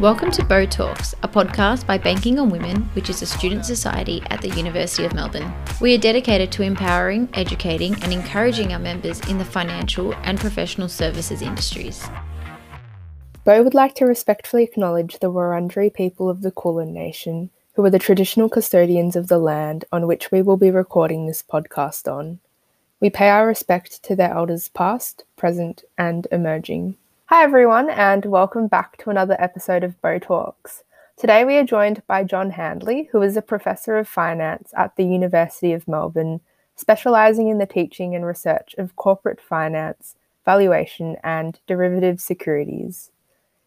Welcome to Bo Talks, a podcast by Banking on Women, which is a student society at the University of Melbourne. We are dedicated to empowering, educating, and encouraging our members in the financial and professional services industries. Bo would like to respectfully acknowledge the Wurundjeri people of the Kulin Nation, who are the traditional custodians of the land on which we will be recording this podcast on. We pay our respect to their elders past, present, and emerging. Hi, everyone, and welcome back to another episode of Bo Talks. Today, we are joined by John Handley, who is a professor of finance at the University of Melbourne, specialising in the teaching and research of corporate finance, valuation, and derivative securities.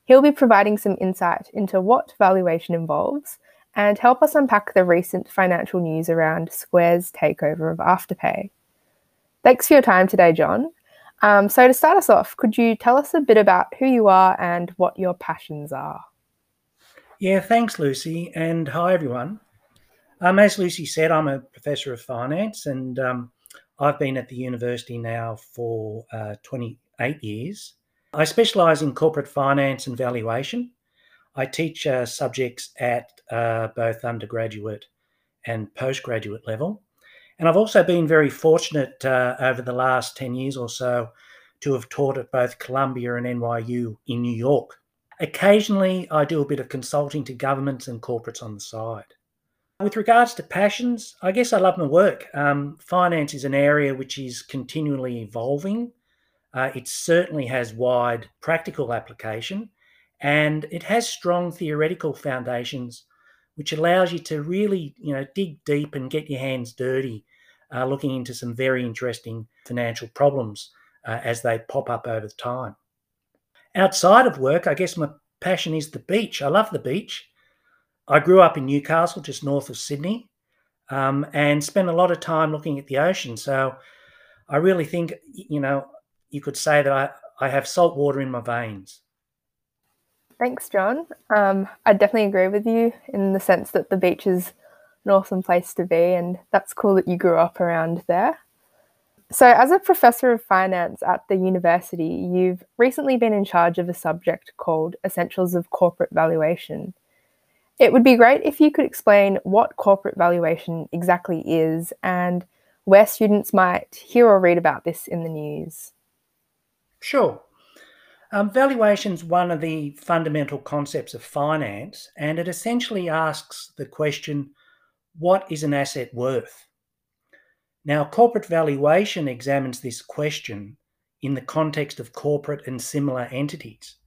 He'll be providing some insight into what valuation involves and help us unpack the recent financial news around Square's takeover of Afterpay. Thanks for your time today, John. Um, so, to start us off, could you tell us a bit about who you are and what your passions are? Yeah, thanks, Lucy, and hi, everyone. Um, as Lucy said, I'm a professor of finance, and um, I've been at the university now for uh, 28 years. I specialise in corporate finance and valuation. I teach uh, subjects at uh, both undergraduate and postgraduate level. And I've also been very fortunate uh, over the last 10 years or so to have taught at both Columbia and NYU in New York. Occasionally, I do a bit of consulting to governments and corporates on the side. With regards to passions, I guess I love my work. Um, finance is an area which is continually evolving. Uh, it certainly has wide practical application and it has strong theoretical foundations which allows you to really you know dig deep and get your hands dirty uh, looking into some very interesting financial problems uh, as they pop up over time. Outside of work, I guess my passion is the beach. I love the beach. I grew up in Newcastle, just north of Sydney, um, and spent a lot of time looking at the ocean. So I really think, you know, you could say that I, I have salt water in my veins. Thanks, John. Um, I definitely agree with you in the sense that the beach is an awesome place to be, and that's cool that you grew up around there. So, as a professor of finance at the university, you've recently been in charge of a subject called Essentials of Corporate Valuation. It would be great if you could explain what corporate valuation exactly is and where students might hear or read about this in the news. Sure. Um, valuation is one of the fundamental concepts of finance, and it essentially asks the question what is an asset worth? Now, corporate valuation examines this question in the context of corporate and similar entities.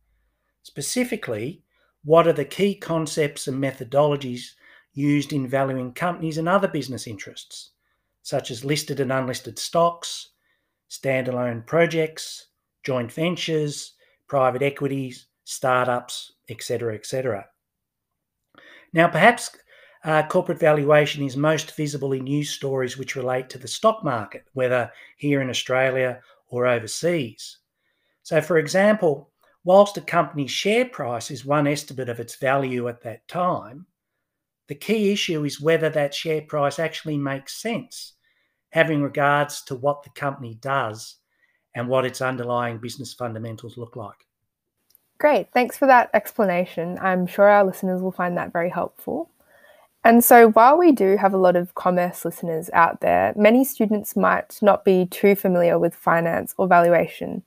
Specifically, what are the key concepts and methodologies used in valuing companies and other business interests, such as listed and unlisted stocks, standalone projects, joint ventures, private equities, startups, etc., etc. Now, perhaps uh, corporate valuation is most visible in news stories which relate to the stock market, whether here in Australia or overseas. So, for example, whilst a company's share price is one estimate of its value at that time, the key issue is whether that share price actually makes sense, having regards to what the company does and what its underlying business fundamentals look like. Great, thanks for that explanation. I'm sure our listeners will find that very helpful. And so, while we do have a lot of commerce listeners out there, many students might not be too familiar with finance or valuation.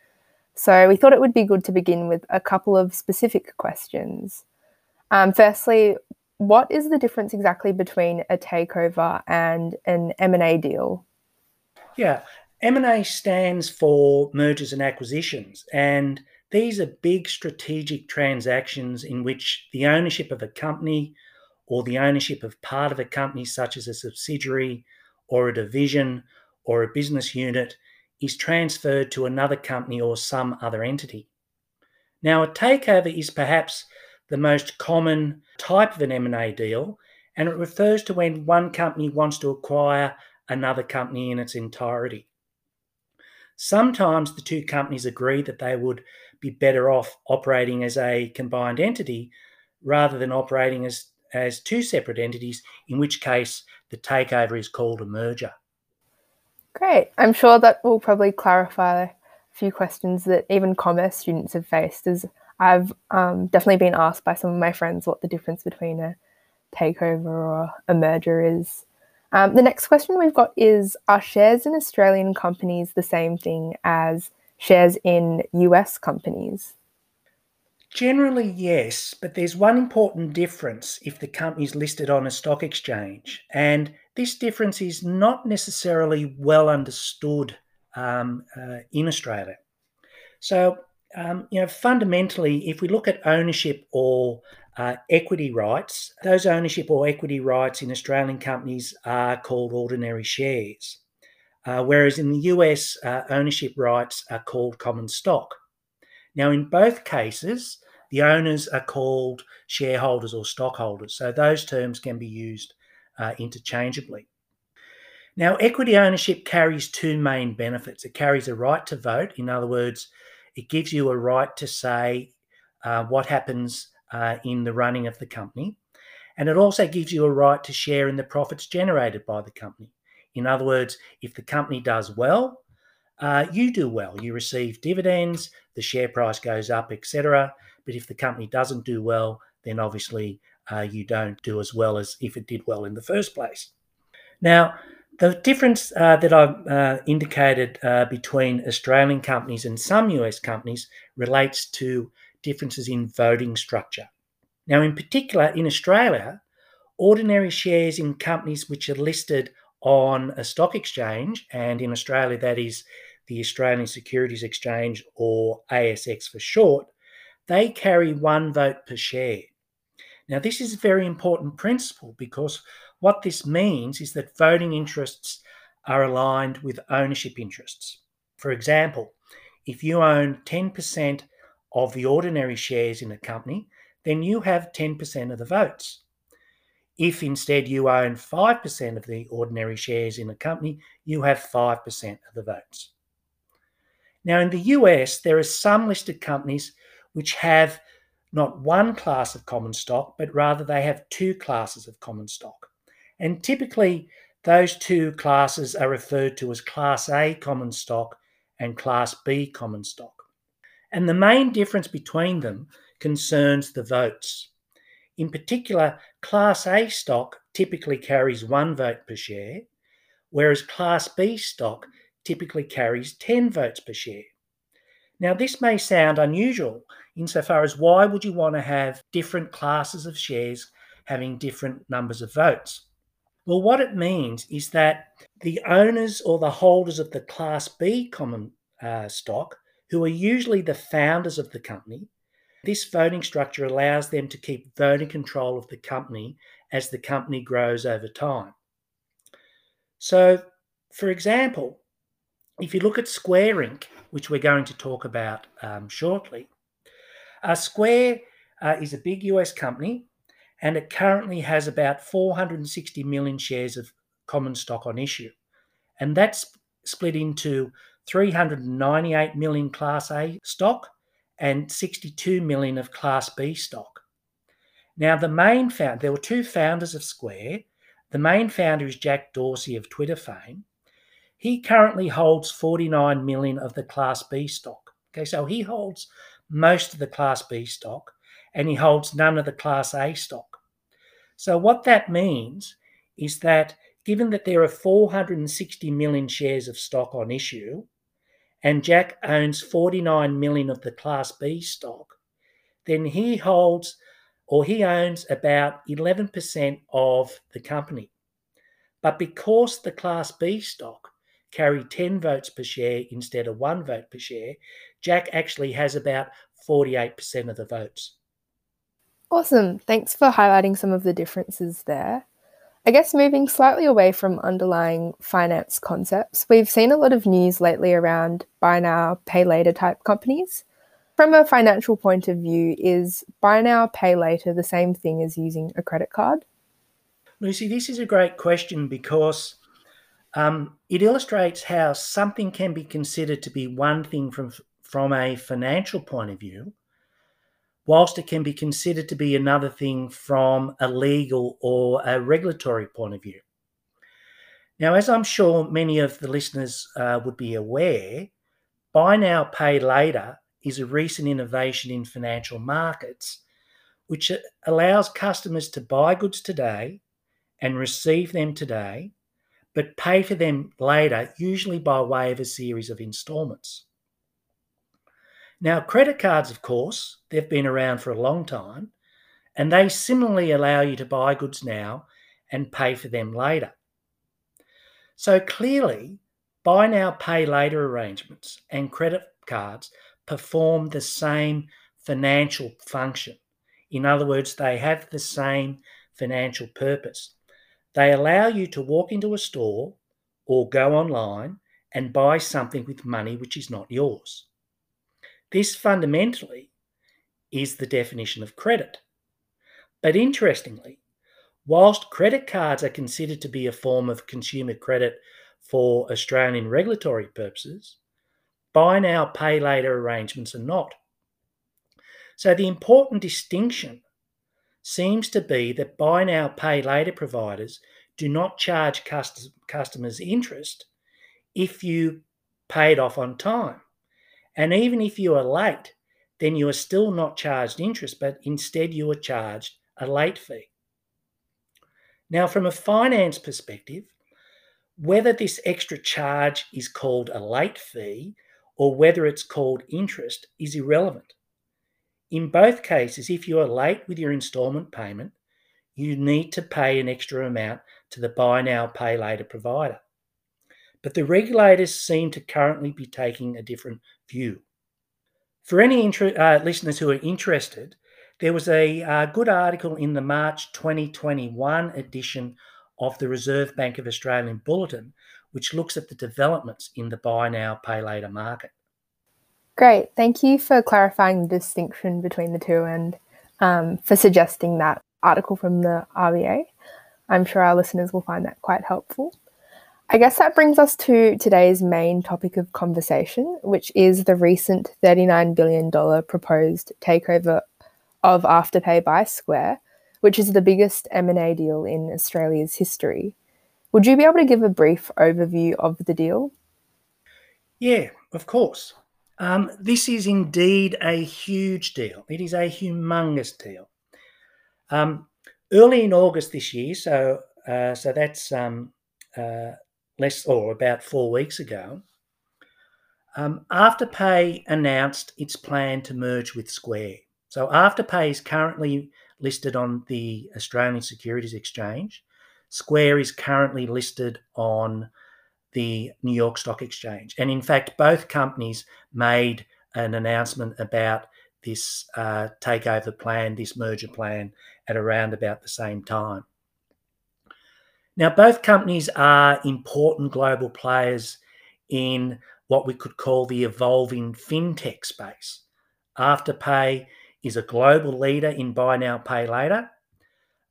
So, we thought it would be good to begin with a couple of specific questions. Um, firstly, what is the difference exactly between a takeover and an M&A deal? Yeah, M&A stands for mergers and acquisitions, and these are big strategic transactions in which the ownership of a company or the ownership of part of a company, such as a subsidiary or a division or a business unit, is transferred to another company or some other entity. Now, a takeover is perhaps the most common type of an M&A deal, and it refers to when one company wants to acquire another company in its entirety. Sometimes the two companies agree that they would be better off operating as a combined entity rather than operating as as two separate entities, in which case the takeover is called a merger. Great. I'm sure that will probably clarify a few questions that even commerce students have faced, as I've um, definitely been asked by some of my friends what the difference between a takeover or a merger is. Um, the next question we've got is Are shares in Australian companies the same thing as shares in US companies? Generally, yes, but there's one important difference if the company is listed on a stock exchange, and this difference is not necessarily well understood um, uh, in Australia. So, um, you know, fundamentally, if we look at ownership or uh, equity rights, those ownership or equity rights in Australian companies are called ordinary shares, uh, whereas in the US, uh, ownership rights are called common stock. Now, in both cases, the owners are called shareholders or stockholders, so those terms can be used uh, interchangeably. Now, equity ownership carries two main benefits. It carries a right to vote, in other words, it gives you a right to say uh, what happens uh, in the running of the company. And it also gives you a right to share in the profits generated by the company. In other words, if the company does well, uh, you do well. You receive dividends, the share price goes up, etc. But if the company doesn't do well, then obviously uh, you don't do as well as if it did well in the first place. Now, the difference uh, that I've uh, indicated uh, between Australian companies and some US companies relates to differences in voting structure. Now, in particular, in Australia, ordinary shares in companies which are listed on a stock exchange, and in Australia, that is the Australian Securities Exchange or ASX for short, they carry one vote per share. Now, this is a very important principle because what this means is that voting interests are aligned with ownership interests. For example, if you own 10% of the ordinary shares in a company, then you have 10% of the votes. If instead you own 5% of the ordinary shares in a company, you have 5% of the votes. Now, in the US, there are some listed companies which have not one class of common stock, but rather they have two classes of common stock. And typically, those two classes are referred to as Class A common stock and Class B common stock. And the main difference between them concerns the votes. In particular, Class A stock typically carries one vote per share, whereas Class B stock typically carries 10 votes per share. Now, this may sound unusual insofar as why would you want to have different classes of shares having different numbers of votes? Well, what it means is that the owners or the holders of the Class B common uh, stock, who are usually the founders of the company, this voting structure allows them to keep voting control of the company as the company grows over time. So, for example, if you look at Square Inc., which we're going to talk about um, shortly, uh, Square uh, is a big US company and it currently has about 460 million shares of common stock on issue. And that's split into 398 million Class A stock and 62 million of Class B stock. Now, the main founder, there were two founders of Square. The main founder is Jack Dorsey of Twitter fame, he currently holds 49 million of the Class B stock. Okay, so he holds most of the Class B stock and he holds none of the Class A stock. So, what that means is that given that there are 460 million shares of stock on issue and Jack owns 49 million of the Class B stock, then he holds or he owns about 11% of the company. But because the Class B stock carry 10 votes per share instead of one vote per share, Jack actually has about 48% of the votes. Awesome. Thanks for highlighting some of the differences there. I guess moving slightly away from underlying finance concepts, we've seen a lot of news lately around buy now, pay later type companies. From a financial point of view, is buy now, pay later the same thing as using a credit card? Lucy, this is a great question because um, it illustrates how something can be considered to be one thing from, from a financial point of view, whilst it can be considered to be another thing from a legal or a regulatory point of view. Now, as I'm sure many of the listeners uh, would be aware, buy now, pay later is a recent innovation in financial markets which allows customers to buy goods today and receive them today, but pay for them later, usually by way of a series of installments. Now, credit cards, of course, they've been around for a long time, and they similarly allow you to buy goods now and pay for them later. So clearly, buy now, pay later arrangements and credit cards perform the same financial function. In other words, they have the same financial purpose. They allow you to walk into a store or go online and buy something with money which is not yours. This fundamentally is the definition of credit. But interestingly, whilst credit cards are considered to be a form of consumer credit for Australian regulatory purposes, buy now, pay later arrangements are not. So the important distinction seems to be that buy now, pay later providers do not charge customers interest if you pay it off on time. And even if you are late, then you are still not charged interest, but instead you are charged a late fee. Now, from a finance perspective, whether this extra charge is called a late fee or whether it's called interest is irrelevant. In both cases, if you are late with your instalment payment, you need to pay an extra amount to the buy now, pay later provider. But the regulators seem to currently be taking a different view. For any inter- uh, listeners who are interested, there was a uh, good article in the March 2021 edition of the Reserve Bank of Australian Bulletin, which looks at the developments in the buy now, pay later market. Great. Thank you for clarifying the distinction between the two and um, for suggesting that article from the RBA. I'm sure our listeners will find that quite helpful. I guess that brings us to today's main topic of conversation, which is the recent $39 billion proposed takeover of Afterpay by Square, which is the biggest M&A deal in Australia's history. Would you be able to give a brief overview of the deal? Yeah, of course. Um, this is indeed a huge deal. It is a humongous deal. Um, early in August this year, so uh, so that's um, uh, less or about four weeks ago, um, Afterpay announced its plan to merge with Square. So Afterpay is currently listed on the Australian Securities Exchange. Square is currently listed on the New York Stock Exchange. And in fact, both companies made an announcement about this uh, takeover plan, this merger plan, at around about the same time. Now, both companies are important global players in what we could call the evolving fintech space. Afterpay is a global leader in buy now, pay later.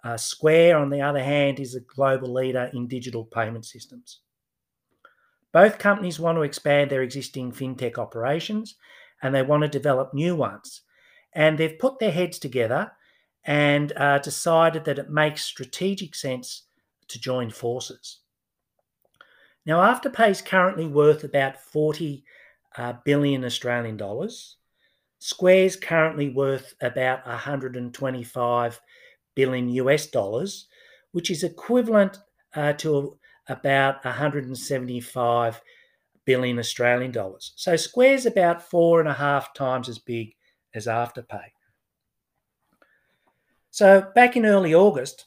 Uh, Square, on the other hand, is a global leader in digital payment systems. Both companies want to expand their existing fintech operations and they want to develop new ones. And they've put their heads together and uh, decided that it makes strategic sense to join forces. Now, Afterpay is currently worth about 40 uh, billion Australian dollars. Square's currently worth about 125 billion US dollars, which is equivalent uh, to about 175 billion Australian dollars. So Square's about four and a half times as big as Afterpay. So back in early August,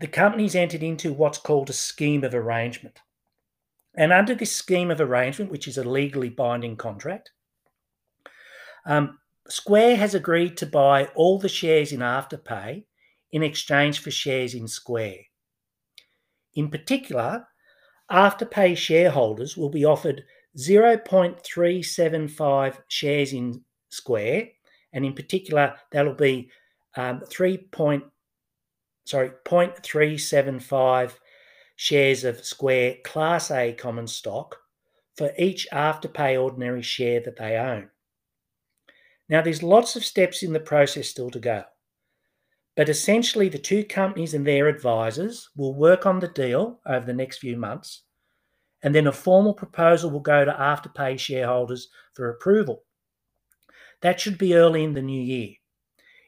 the companies entered into what's called a scheme of arrangement. And under this scheme of arrangement, which is a legally binding contract, um, Square has agreed to buy all the shares in Afterpay in exchange for shares in Square. In particular, Afterpay shareholders will be offered 0.375 shares in Square, and in particular, that'll be um, 3. Sorry, 0.375 shares of Square Class A common stock for each Afterpay ordinary share that they own. Now, there's lots of steps in the process still to go. But essentially, the two companies and their advisors will work on the deal over the next few months, and then a formal proposal will go to Afterpay shareholders for approval. That should be early in the new year.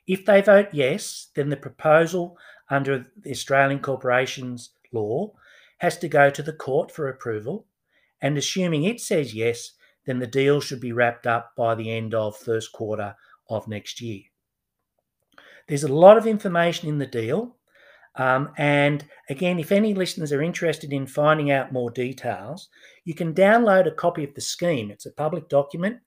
If they vote yes, then the proposal under the Australian Corporations Law has to go to the court for approval. And assuming it says yes, then the deal should be wrapped up by the end of first quarter of next year. There's a lot of information in the deal. Um, and again, if any listeners are interested in finding out more details, you can download a copy of the scheme. It's a public document.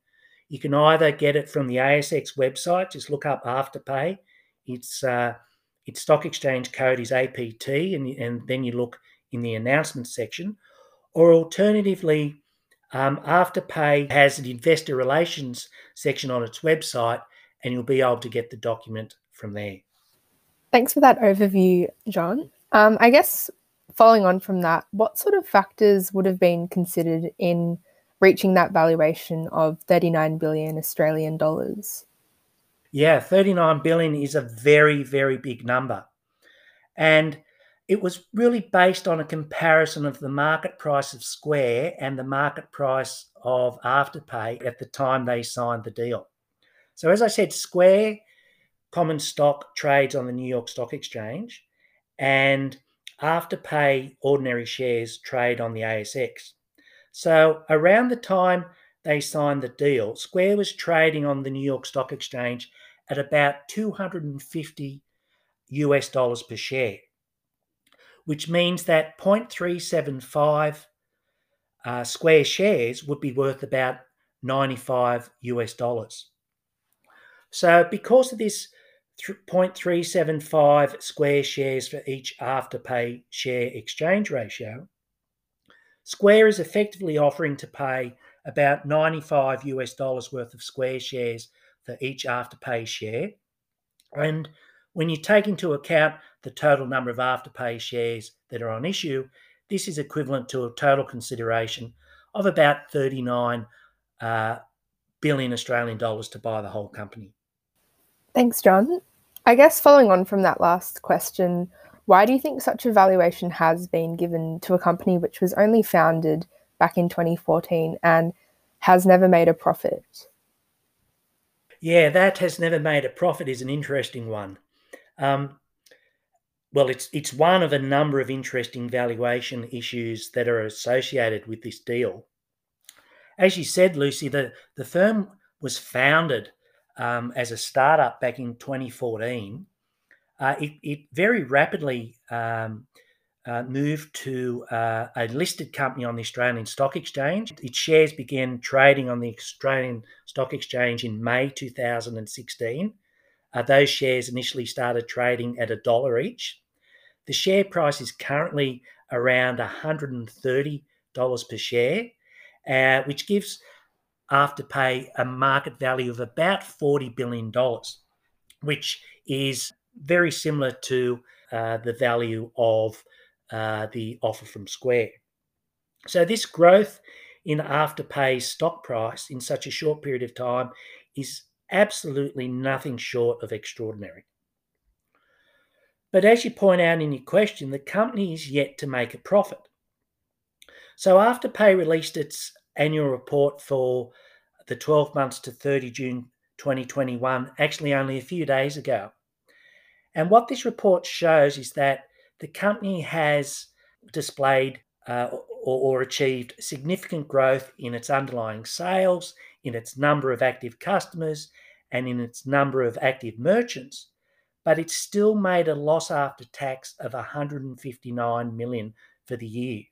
You can either get it from the ASX website, just look up Afterpay. It's uh, its stock exchange code is APT, and, and then you look in the announcement section. Or alternatively, um, Afterpay has an investor relations section on its website, and you'll be able to get the document from there. Thanks for that overview, John. Um, I guess following on from that, what sort of factors would have been considered in reaching that valuation of 39 billion Australian dollars? Yeah, 39 billion is a very, very big number. And it was really based on a comparison of the market price of Square and the market price of Afterpay at the time they signed the deal. So, as I said, Square common stock trades on the New York Stock Exchange, and Afterpay ordinary shares trade on the ASX. So, around the time they signed the deal, Square was trading on the New York Stock Exchange at about 250 US dollars per share which means that 0.375 uh, square shares would be worth about 95 US dollars. So, because of this 0.375 square shares for each afterpay share exchange ratio, Square is effectively offering to pay about 95 US dollars worth of Square shares for each afterpay share. And when you take into account the total number of Afterpay shares that are on issue, this is equivalent to a total consideration of about 39 uh, billion Australian dollars to buy the whole company. Thanks, John. I guess following on from that last question, why do you think such a valuation has been given to a company which was only founded back in 2014 and has never made a profit? Yeah, that has never made a profit is an interesting one. Um, well, it's it's one of a number of interesting valuation issues that are associated with this deal. As you said, Lucy, the, the firm was founded um, as a startup back in 2014. Uh, it, it, very rapidly um, uh, moved to uh, a listed company on the Australian Stock Exchange. Its shares began trading on the Australian Stock Exchange in May 2016 uh, those shares initially started trading at a dollar each. The share price is currently around $130 per share, uh, which gives Afterpay a market value of about $40 billion, which is very similar to uh, the value of uh, the offer from Square. So, this growth in Afterpay's stock price in such a short period of time is absolutely nothing short of extraordinary. But as you point out in your question, the company is yet to make a profit. So Afterpay released its annual report for the 12 months to 30 June 2021, actually only a few days ago. And what this report shows is that the company has displayed uh, or, or achieved significant growth in its underlying sales, in its number of active customers, and in its number of active merchants, but it still made a loss after tax of 159 million for the year.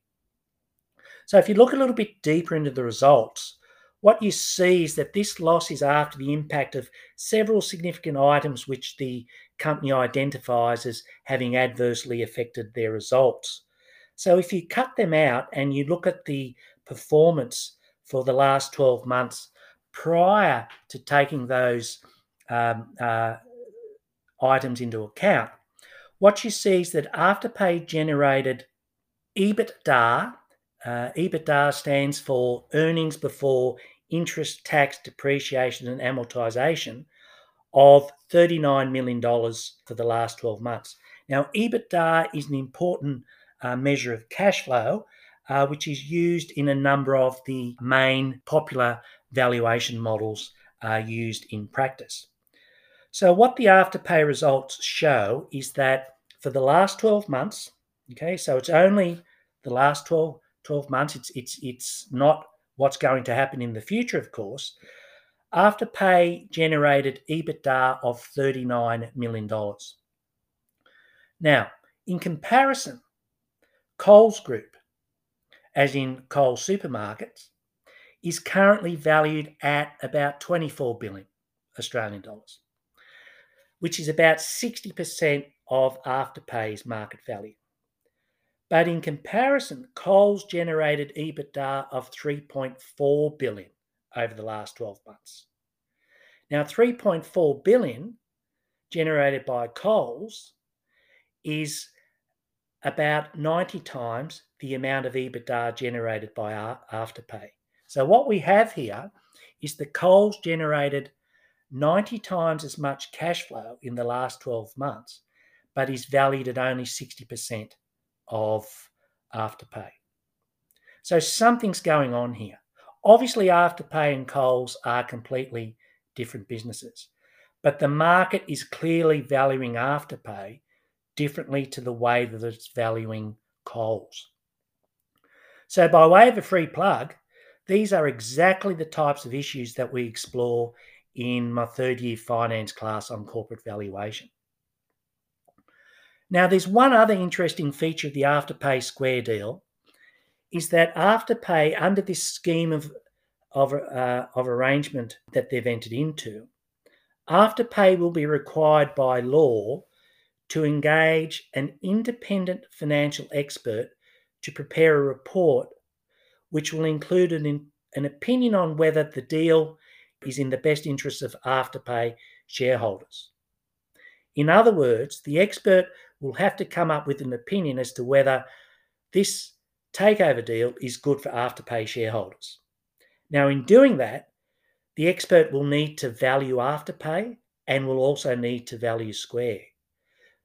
So if you look a little bit deeper into the results, what you see is that this loss is after the impact of several significant items which the company identifies as having adversely affected their results. So if you cut them out and you look at the performance for the last 12 months prior to taking those um, uh, items into account, what you see is that Afterpay generated EBITDA. Uh, EBITDA stands for earnings before interest, tax, depreciation, and amortization of $39 million for the last 12 months. Now, EBITDA is an important uh, measure of cash flow, uh, which is used in a number of the main popular valuation models are used in practice. So, what the Afterpay results show is that for the last 12 months, okay, so it's only the last 12, 12 months, it's, it's, it's not what's going to happen in the future, of course. Afterpay generated EBITDA of $39 million. Now, in comparison, Coles Group, as in Coles supermarkets, is currently valued at about 24 billion Australian dollars, which is about 60% of Afterpay's market value. But in comparison, Coles generated EBITDA of 3.4 billion over the last 12 months. Now, 3.4 billion generated by Coles is about 90 times the amount of EBITDA generated by Afterpay. So, what we have here is the Coles generated 90 times as much cash flow in the last 12 months, but is valued at only 60% of Afterpay. So, something's going on here. Obviously, Afterpay and Coles are completely different businesses, but the market is clearly valuing Afterpay differently to the way that it's valuing Coles. So, by way of a free plug, these are exactly the types of issues that we explore in my third year finance class on corporate valuation. Now, there's one other interesting feature of the Afterpay Square deal is that Afterpay, under this scheme of, of, uh, of arrangement that they've entered into, Afterpay will be required by law to engage an independent financial expert to prepare a report which will include an, an opinion on whether the deal is in the best interests of Afterpay shareholders. In other words, the expert will have to come up with an opinion as to whether this takeover deal is good for Afterpay shareholders. Now, in doing that, the expert will need to value Afterpay and will also need to value Square.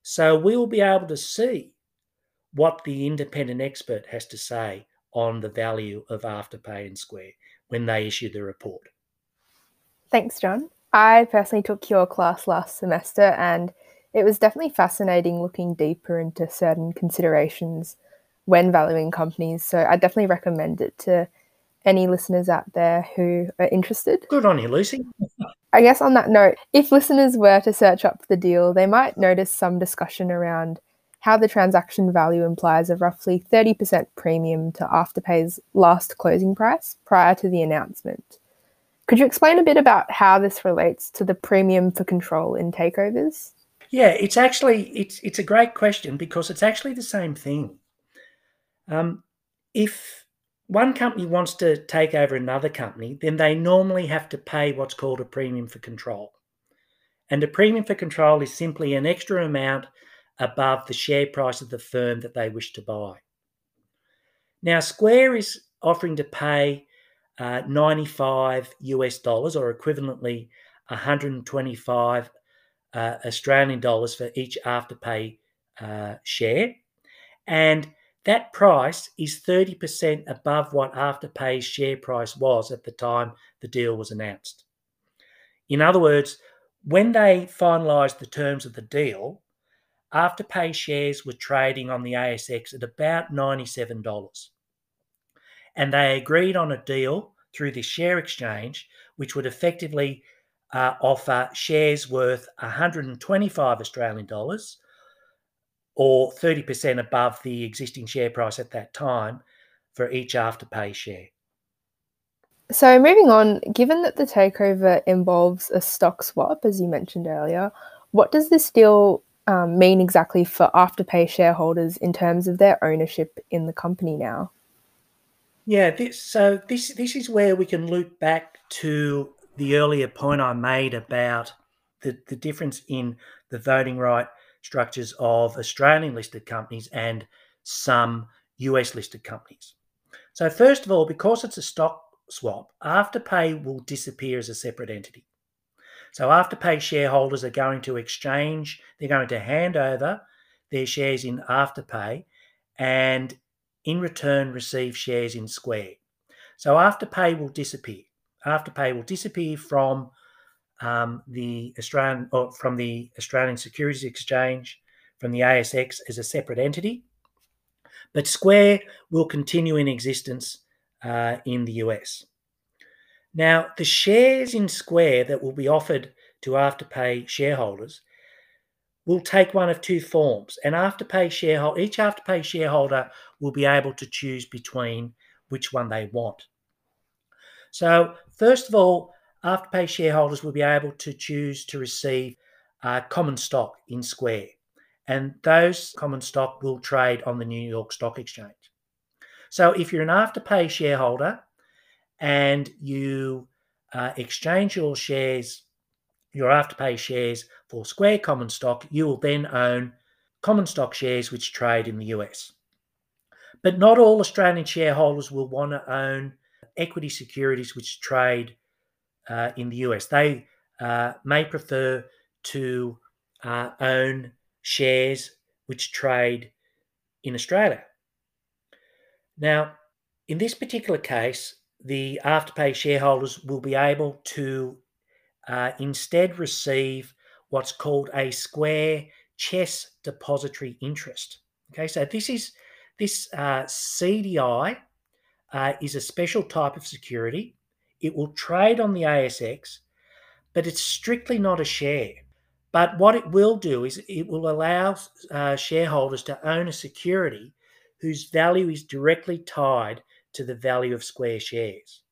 So we will be able to see what the independent expert has to say on the value of Afterpay and Square when they issue the report. Thanks, John. I personally took your class last semester and it was definitely fascinating looking deeper into certain considerations when valuing companies. So I definitely recommend it to any listeners out there who are interested. Good on you, Lucy. I guess on that note, if listeners were to search up the deal, they might notice some discussion around how the transaction value implies a roughly 30% premium to Afterpay's last closing price prior to the announcement. Could you explain a bit about how this relates to the premium for control in takeovers? Yeah, it's actually it's it's a great question because it's actually the same thing. Um, if one company wants to take over another company, then they normally have to pay what's called a premium for control. And a premium for control is simply an extra amount above the share price of the firm that they wish to buy. Now, Square is offering to pay uh, 95 US dollars or equivalently 125 uh, Australian dollars for each afterpay uh, share. And that price is 30% above what Afterpay's share price was at the time the deal was announced. In other words, when they finalised the terms of the deal, Afterpay shares were trading on the ASX at about $97. And they agreed on a deal through this share exchange, which would effectively uh, offer shares worth 125 Australian dollars or 30% above the existing share price at that time for each afterpay share. So, moving on, given that the takeover involves a stock swap, as you mentioned earlier, what does this deal um, mean exactly for Afterpay shareholders in terms of their ownership in the company now? Yeah, this, so this this is where we can loop back to the earlier point I made about the, the difference in the voting right structures of Australian listed companies and some US listed companies. So, first of all, because it's a stock swap, Afterpay will disappear as a separate entity. So, Afterpay shareholders are going to exchange, they're going to hand over their shares in Afterpay and in return receive shares in Square. So, Afterpay will disappear. Afterpay will disappear from um, the Australian or from the Australian Securities Exchange, from the ASX as a separate entity. But Square will continue in existence uh, in the US. Now, the shares in Square that will be offered to Afterpay shareholders will take one of two forms. And Afterpay shareholder, each Afterpay shareholder will be able to choose between which one they want. So, first of all, Afterpay shareholders will be able to choose to receive uh, common stock in Square, and those common stock will trade on the New York Stock Exchange. So, if you're an Afterpay shareholder and you uh, exchange your shares, your Afterpay shares for Square common stock, you will then own common stock shares which trade in the US. But not all Australian shareholders will want to own equity securities which trade uh, in the US. They uh, may prefer to uh, own shares which trade in Australia. Now, in this particular case, the Afterpay shareholders will be able to uh, instead receive what's called a Square CHESS depository interest. Okay, so this is this uh, CDI uh, is a special type of security it will trade on the ASX, but it's strictly not a share. But what it will do is it will allow uh, shareholders to own a security whose value is directly tied to the value of Square shares.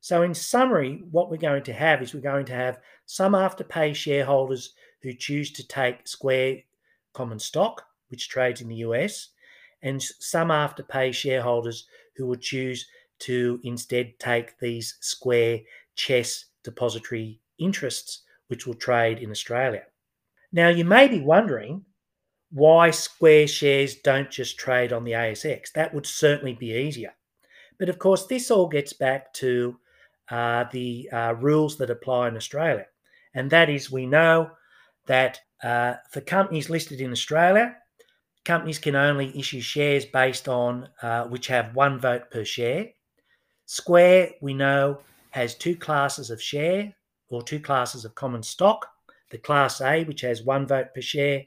So, in summary, what we're going to have is we're going to have some afterpay shareholders who choose to take Square common stock, which trades in the US, and some afterpay shareholders who will choose to instead take these Square CHESS depository interests, which will trade in Australia. Now, you may be wondering why Square shares don't just trade on the ASX. That would certainly be easier. But of course, this all gets back to uh, the uh, rules that apply in Australia. And that is, we know that uh, for companies listed in Australia, companies can only issue shares based on uh, which have one vote per share. Square, we know, has two classes of share or two classes of common stock the Class A, which has one vote per share,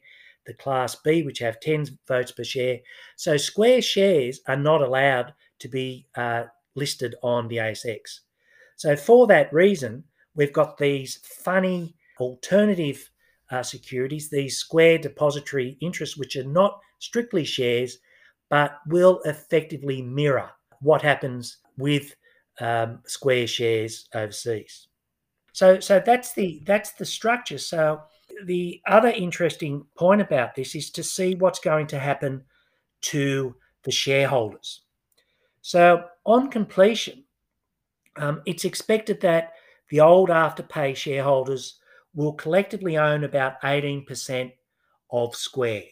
the Class B, which have 10 votes per share. So Square shares are not allowed to be uh, listed on the ASX. So for that reason, we've got these funny alternative uh, securities, these Square depository interests, which are not strictly shares, but will effectively mirror what happens with um, Square shares overseas. So, so that's the that's the structure. So, the other interesting point about this is to see what's going to happen to the shareholders. So, on completion, um, it's expected that the old Afterpay shareholders will collectively own about 18% of Square.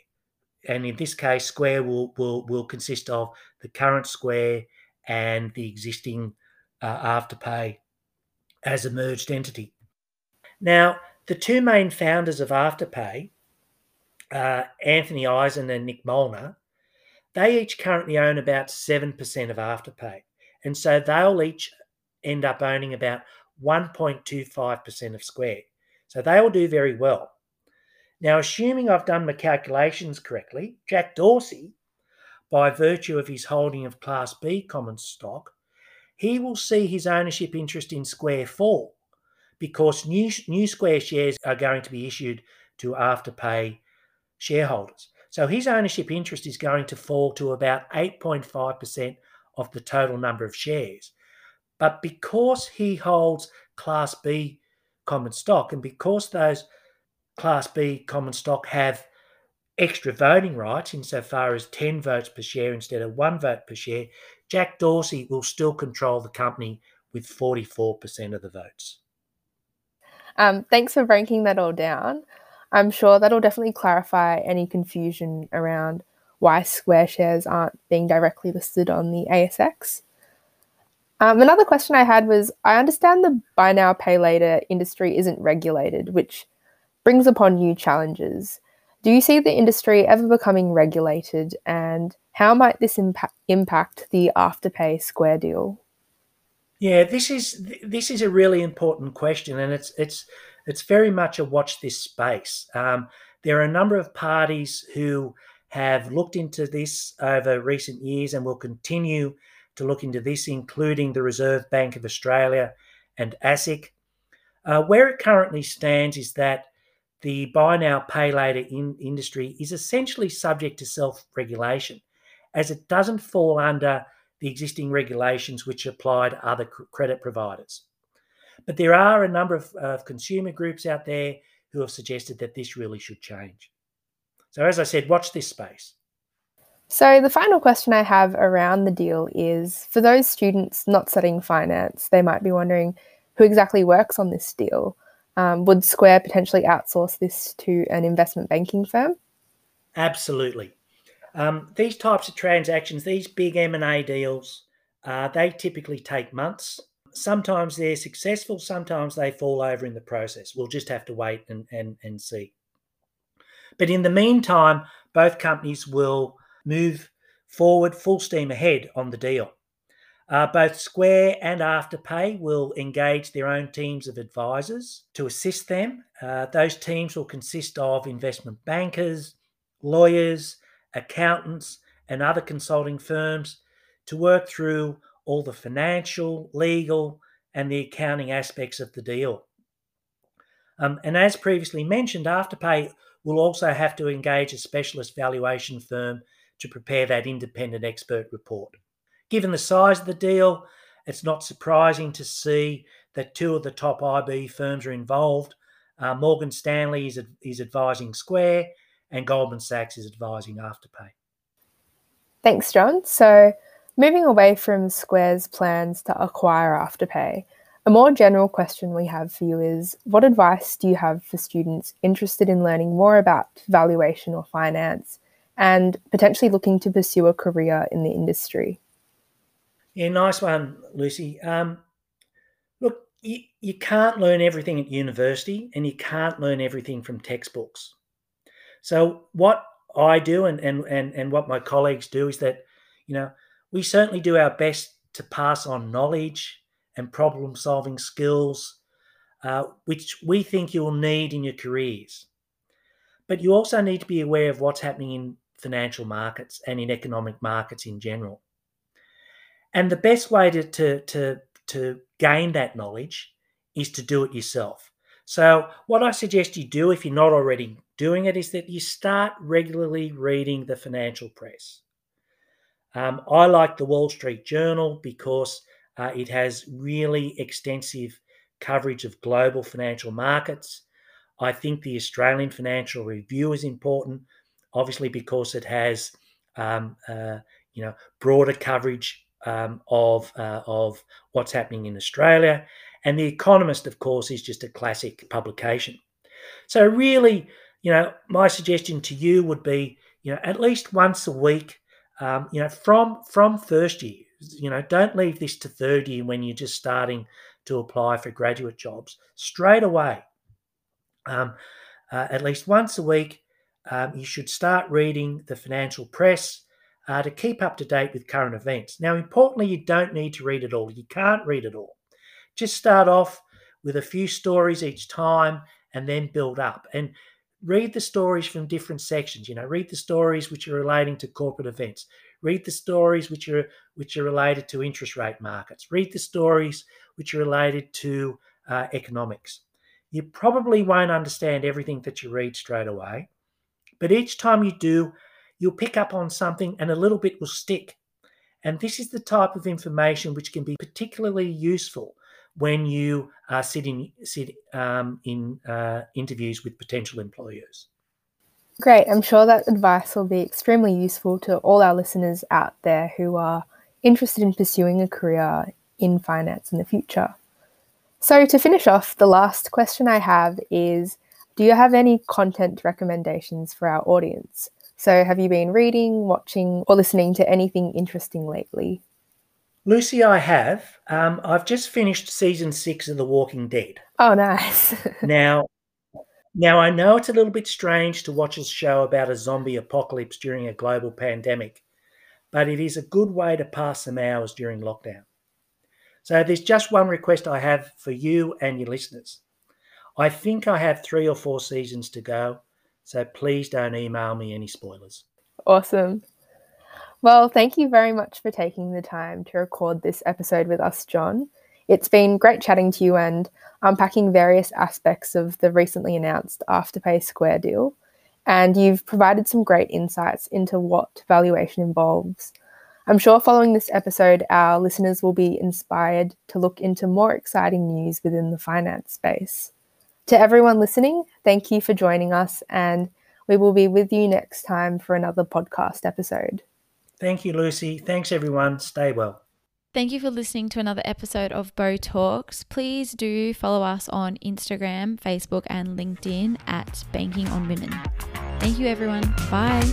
And in this case, Square will, will, will consist of the current Square and the existing uh, Afterpay as a merged entity. Now, the two main founders of Afterpay, uh, Anthony Eisen and Nick Molnar, they each currently own about 7% of Afterpay. And so they'll each end up owning about 1.25% of Square. So they will do very well. Now, assuming I've done my calculations correctly, Jack Dorsey by virtue of his holding of Class B common stock, he will see his ownership interest in Square fall because new, new Square shares are going to be issued to Afterpay shareholders. So his ownership interest is going to fall to about 8.5% of the total number of shares. But because he holds Class B common stock, and because those Class B common stock have extra voting rights insofar as 10 votes per share instead of one vote per share, Jack Dorsey will still control the company with 44% of the votes. Um, thanks for breaking that all down. I'm sure that'll definitely clarify any confusion around why Square shares aren't being directly listed on the ASX. Um, another question I had was I understand the buy now, pay later industry isn't regulated, which brings upon new challenges. Do you see the industry ever becoming regulated, and how might this impact impact the Afterpay Square deal? Yeah, this is this is a really important question, and it's it's it's very much a watch this space. Um, there are a number of parties who have looked into this over recent years and will continue to look into this, including the Reserve Bank of Australia and ASIC. Uh, where it currently stands is that the buy now, pay later in industry is essentially subject to self regulation, as it doesn't fall under the existing regulations which apply to other credit providers. But there are a number of, of consumer groups out there who have suggested that this really should change. So, as I said, watch this space. So, the final question I have around the deal is for those students not studying finance, they might be wondering who exactly works on this deal. Um, would Square potentially outsource this to an investment banking firm? Absolutely. Um, these types of transactions, these big M&A deals, uh, they typically take months. Sometimes they're successful, sometimes they fall over in the process. We'll just have to wait and, and, and see. But in the meantime, both companies will move forward full steam ahead on the deal. Uh, both Square and Afterpay will engage their own teams of advisors to assist them. Uh, those teams will consist of investment bankers, lawyers, accountants, and other consulting firms to work through all the financial, legal, and the accounting aspects of the deal. Um, and as previously mentioned, Afterpay will also have to engage a specialist valuation firm to prepare that independent expert report. Given the size of the deal, it's not surprising to see that two of the top IB firms are involved. Uh, Morgan Stanley is, is advising Square, and Goldman Sachs is advising Afterpay. Thanks, John. So, moving away from Square's plans to acquire Afterpay, a more general question we have for you is what advice do you have for students interested in learning more about valuation or finance and potentially looking to pursue a career in the industry? Yeah, nice one, Lucy. Um, look, you, you can't learn everything at university and you can't learn everything from textbooks. So what I do and, and, and, and what my colleagues do is that, you know, we certainly do our best to pass on knowledge and problem solving skills, uh, which we think you'll need in your careers. But you also need to be aware of what's happening in financial markets and in economic markets in general. And the best way to, to, to, to gain that knowledge is to do it yourself. So, what I suggest you do if you're not already doing it is that you start regularly reading the financial press. Um, I like the Wall Street Journal because uh, it has really extensive coverage of global financial markets. I think the Australian Financial Review is important, obviously because it has um, uh, you know broader coverage um, of uh, of what's happening in Australia. And The Economist, of course, is just a classic publication. So really, you know, my suggestion to you would be, you know, at least once a week, um, you know, from from first year. You know, don't leave this to third year when you're just starting to apply for graduate jobs. Straight away, um, uh, at least once a week, um, you should start reading the financial press uh, to keep up to date with current events. Now, importantly, you don't need to read it all. You can't read it all. Just start off with a few stories each time and then build up. And read the stories from different sections. You know, read the stories which are relating to corporate events. Read the stories which are which are related to interest rate markets. Read the stories which are related to uh, economics. You probably won't understand everything that you read straight away, but each time you do, you'll pick up on something and a little bit will stick. And this is the type of information which can be particularly useful when you are sitting sit um, in uh, interviews with potential employers. Great. I'm sure that advice will be extremely useful to all our listeners out there who are interested in pursuing a career in finance in the future. So, to finish off, the last question I have is Do you have any content recommendations for our audience? So, have you been reading, watching, or listening to anything interesting lately? Lucy, I have. Um, I've just finished season six of The Walking Dead. Oh, nice. now, now I know it's a little bit strange to watch a show about a zombie apocalypse during a global pandemic, but it is a good way to pass some hours during lockdown. So there's just one request I have for you and your listeners. I think I have three or four seasons to go, so please don't email me any spoilers. Awesome. Well, thank you very much for taking the time to record this episode with us, John. It's been great chatting to you and unpacking various aspects of the recently announced Afterpay Square deal. And you've provided some great insights into what valuation involves. I'm sure following this episode, our listeners will be inspired to look into more exciting news within the finance space. To everyone listening, thank you for joining us, and we will be with you next time for another podcast episode. Thank you, Lucy. Thanks, everyone. Stay well. Thank you for listening to another episode of Bo Talks. Please do follow us on Instagram, Facebook, and LinkedIn at Banking on Women. Thank you, everyone. Bye.